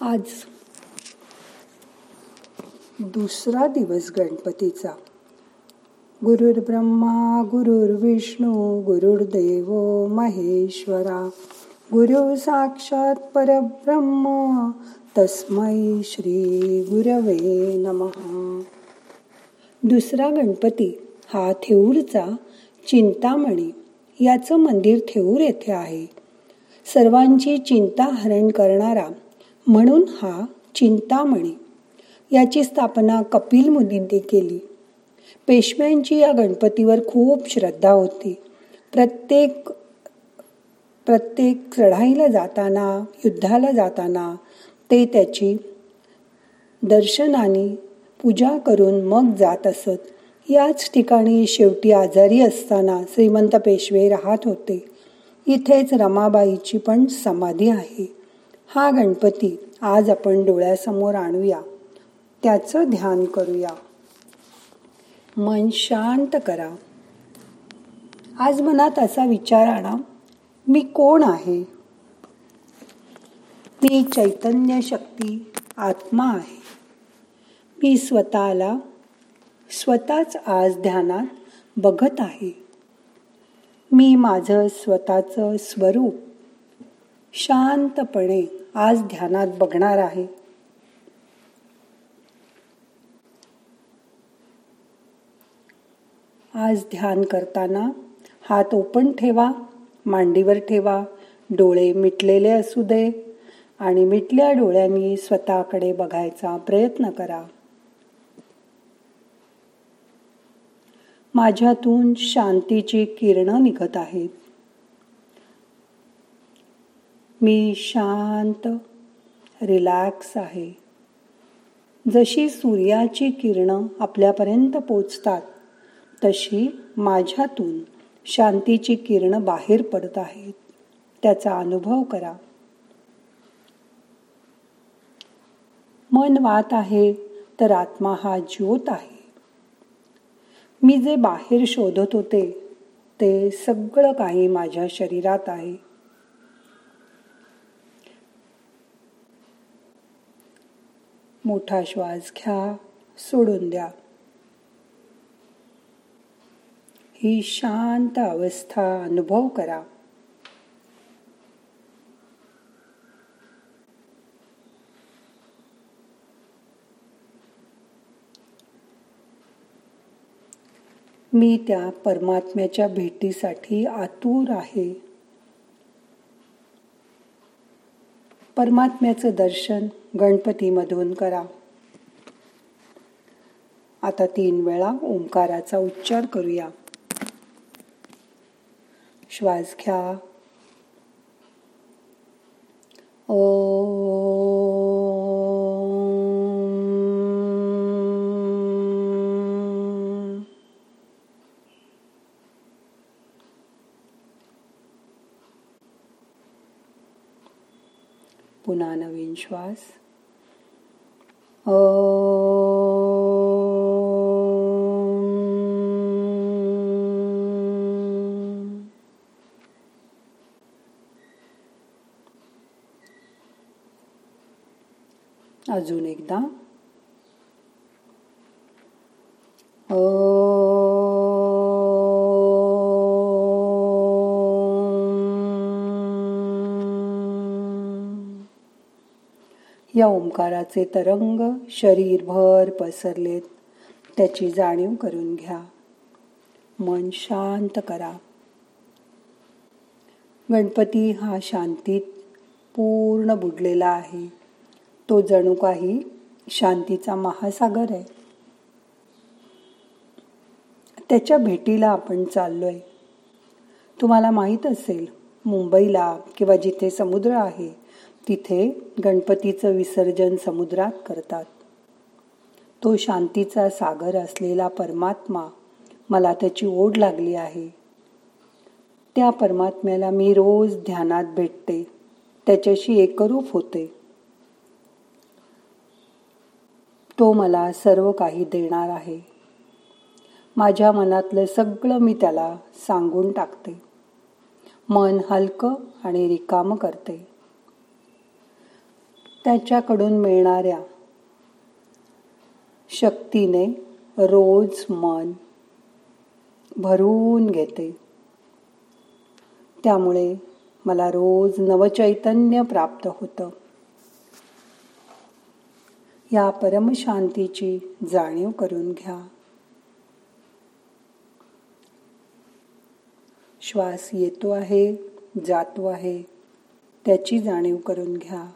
आज दुसरा दिवस गणपतीचा. गुरुर् ब्रह्मा गुरुर्विष्णू गुरुर्देव महेश्वरा. गुरु साक्षात परब्रह्म तस्मै श्री गुरवे नमः. दुसरा गणपती हा थेऊरचा चिंतामणी याचं मंदिर थेऊर येथे आहे. सर्वांची चिंता हरण करणारा म्हणून हा चिंतामणी याची स्थापना कपिल मुनींनी केली. पेशव्यांची या गणपतीवर खूप श्रद्धा होती. प्रत्येक प्रत्येक चढाईला जाताना युद्धाला जाताना ते त्याची दर्शनाने पूजा करून मग जात असत. याच ठिकाणी शेवटी आजारी असताना श्रीमंत पेशवे राहत होते. इथेच रमाबाईची पण समाधी आहे. हा गणपती आज आपण डोळ्यासमोर आणूया. त्याचं ध्यान करूया. मन शांत करा. आज मनात असा विचार आणा मी कोण आहे? मी चैतन्य शक्ती आत्मा आहे. मी स्वतःला स्वतःच आज ध्यानात बघत आहे. मी माझं स्वतःचं स्वरूप शांतपणे आज ध्यानात बघणार आहे. आज ध्यान करताना हात ओपन ठेवा मांडीवर ठेवा डोळे मिटलेले असू दे आणि मिटल्या डोळ्यांनी स्वतःकडे बघायचा प्रयत्न करा. माझ्यातून शांतीची किरणं निघत आहेत. मी शांत रिलॅक्स आहे. जशी सूर्याची किरणं आपल्यापर्यंत पोचतात तशी माझ्यातून शांतीची किरणं बाहेर पडत आहेत. त्याचा अनुभव करा. मन वात आहे तर आत्मा हा ज्योत आहे. मी जे बाहेर शोधत होते ते सगळं काही माझ्या शरीरात आहे. मोठा श्वास घ्या सोडून द्या. ही शांत अवस्था अनुभव करा. मी त्या परमात्म्याच्या भेटीसाठी आतुर आहे. परमात्म्याचं दर्शन गणपतीमधून करा. आता तीन वेळा ओंकाराचा उच्चार करूया. श्वास घ्या. ओ पुन्हा नवीन श्वास. अजून एकदा. या ओंकाराचे तरंग शरीरभर पसरलेत. त्याची जाणीव करून घ्या. मन शांत करा. गणपती हा शांतीत पूर्ण बुडलेला आहे. तो जणू काही शांतीचा महासागर आहे. त्याच्या भेटीला आपण चाललोय. तुम्हाला माहीत असेल मुंबईला किंवा जिथे समुद्र आहे तिथे गणपतीचं विसर्जन समुद्रात करतात. तो शांतीचा सागर असलेला परमात्मा मला त्याची ओढ लागली आहे. त्या परमात्म्याला मी रोज ध्यानात भेटते. त्याच्याशी एकरूप होते. तो मला सर्व काही देणार आहे. माझ्या मनातलं सगळं मी त्याला सांगून टाकते. मन हलकं आणि रिकाम करते. त्याच्याकडून मिळणाऱ्या शक्तीने रोज मन भरून घेते. त्यामुळे मला रोज नवचैतन्य प्राप्त होतं. या परमशांतीची जाणीव करून घ्या. श्वास येतो आहे जातो आहे त्याची जाणीव करून घ्या.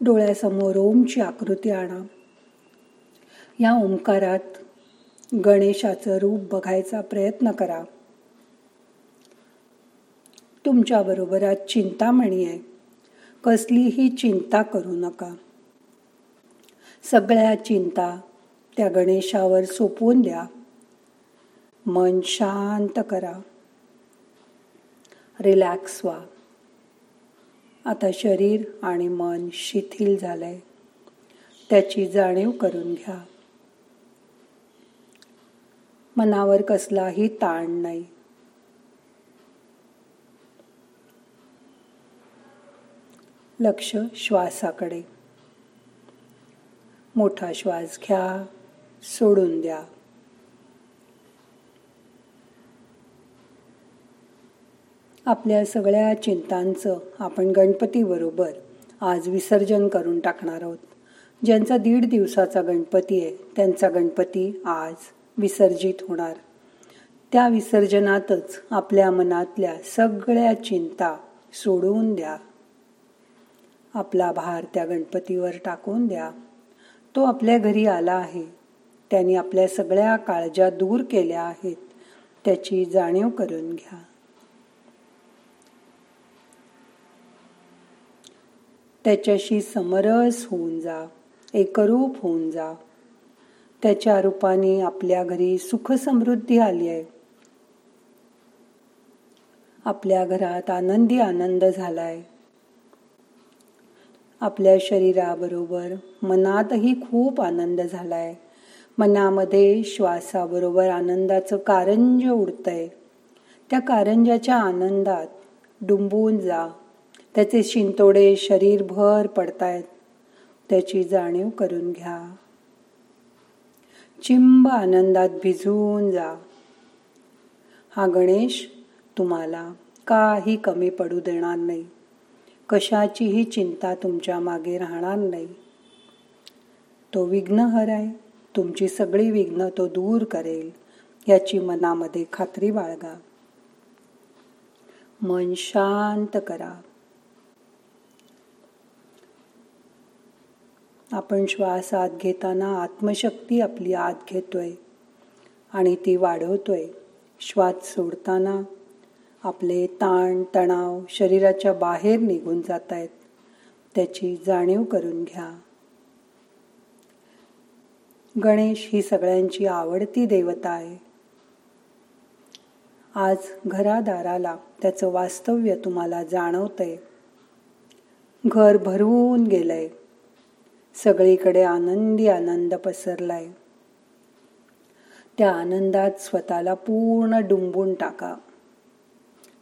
डोळ्यासमोर ओमची आकृती आणा. या ओंकारात गणेशाचं रूप बघायचा प्रयत्न करा. तुमच्याबरोबर आज चिंतामणी आहे. कसलीही चिंता करू नका. सगळ्या चिंता त्या गणेशावर सोपवून द्या. मन शांत करा. रिलॅक्स व्हा. आता शरीर आणि मन शिथिल झालंय. त्याची जाणीव करून घ्या. मनावर कसलाही ताण नाही. लक्ष श्वासाकडे. मोठा श्वास घ्या सोडून द्या. आपल्या सगळ्या चिंतांचं आपण गणपतीबरोबर आज विसर्जन करून टाकणार आहोत. ज्यांचा दीड दिवसाचा गणपती आहे त्यांचा गणपती आज विसर्जित होणार. त्या विसर्जनातच आपल्या मनातल्या सगळ्या चिंता सोडवून द्या. आपला भार त्या गणपतीवर टाकून द्या. तो आपल्या घरी आला आहे. त्याने आपल्या सगळ्या काळजा दूर केल्या आहेत. त्याची जाणीव करून घ्या. त्याच्याशी समरस होऊन जा. एकरूप होऊन जा. त्याच्या रूपाने आपल्या घरी सुख समृद्धी आली आहे. आपल्या घरात आनंदी आनंद झालाय. आपल्या शरीराबरोबर मनातही खूप आनंद झालाय. मनामध्ये श्वासाबरोबर आनंदाचं कारंज उडतंय. त्या कारंजाच्या आनंदात डुंबून जा. त्याचे शिंतोडे शरीरभर पडतायत. त्याची जाणीव करून घ्या. चिंब आनंदात भिजून जा. हा गणेश तुम्हाला काही कमी पडू देणार नाही. कशाचीही चिंता तुमच्या मागे राहणार नाही. तो विघ्नहर आहे. तुमची सगळी विघ्न तो दूर करेल याची मनामध्ये खात्री बाळगा. मन शांत करा. आपण श्वास आत घेताना आत्मशक्ती आपली आत घेतोय आणि ती वाढवतोय. श्वास सोडताना आपले ताण तणाव शरीराच्या बाहेर निघून जात आहेत त्याची जाणीव करून घ्या. गणेश ही सगळ्यांची आवडती देवता आहे. आज घरादाराला त्याचं वास्तव्य तुम्हाला जाणवतंय. घर भरवून गेलंय. सगळीकडे आनंदी आनंद पसरलाय. त्या आनंदात स्वतःला पूर्ण डुंबून टाका.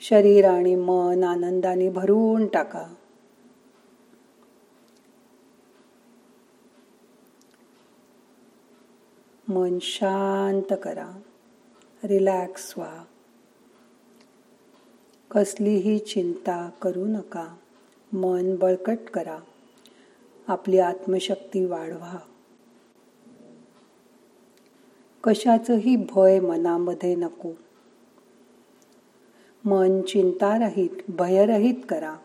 शरीर आणि मन आनंदाने भरून टाका. मन शांत करा. रिलॅक्स व्हा. कसलीही चिंता करू नका. मन बळकट करा. आपली आत्मशक्ती वाढवा. कशाचंही भय मनामध्ये नको. मन चिंतारहित भयरहित करा.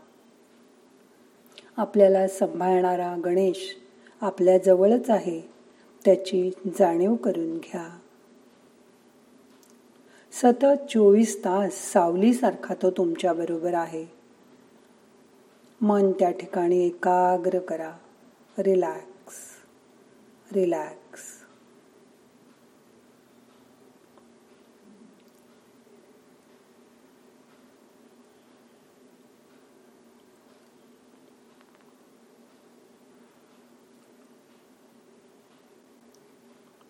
आपल्याला सांभाळणारा गणेश आपल्या जवळच आहे. त्याची जाणीव करून घ्या. सतत चोवीस तास सावलीसारखा तो तुमच्याबरोबर आहे. मन त्या ठिकाणी एकाग्र करा. रिलॅक्स रिलॅक्स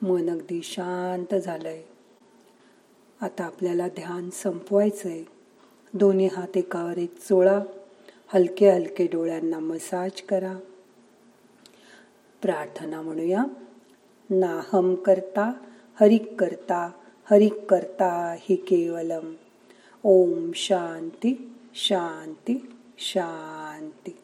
मन अगदी शांत झालंय. आता आपल्याला ध्यान संपवायचंय. दोन्ही हात एकावर एक चोळा. हलके हलके डोळ्यांना मसाज करा. प्रार्थना म्हणूया. नाहम करता हरिक करता हरिक करता हि केवलम. ओम शांती शांती शांती.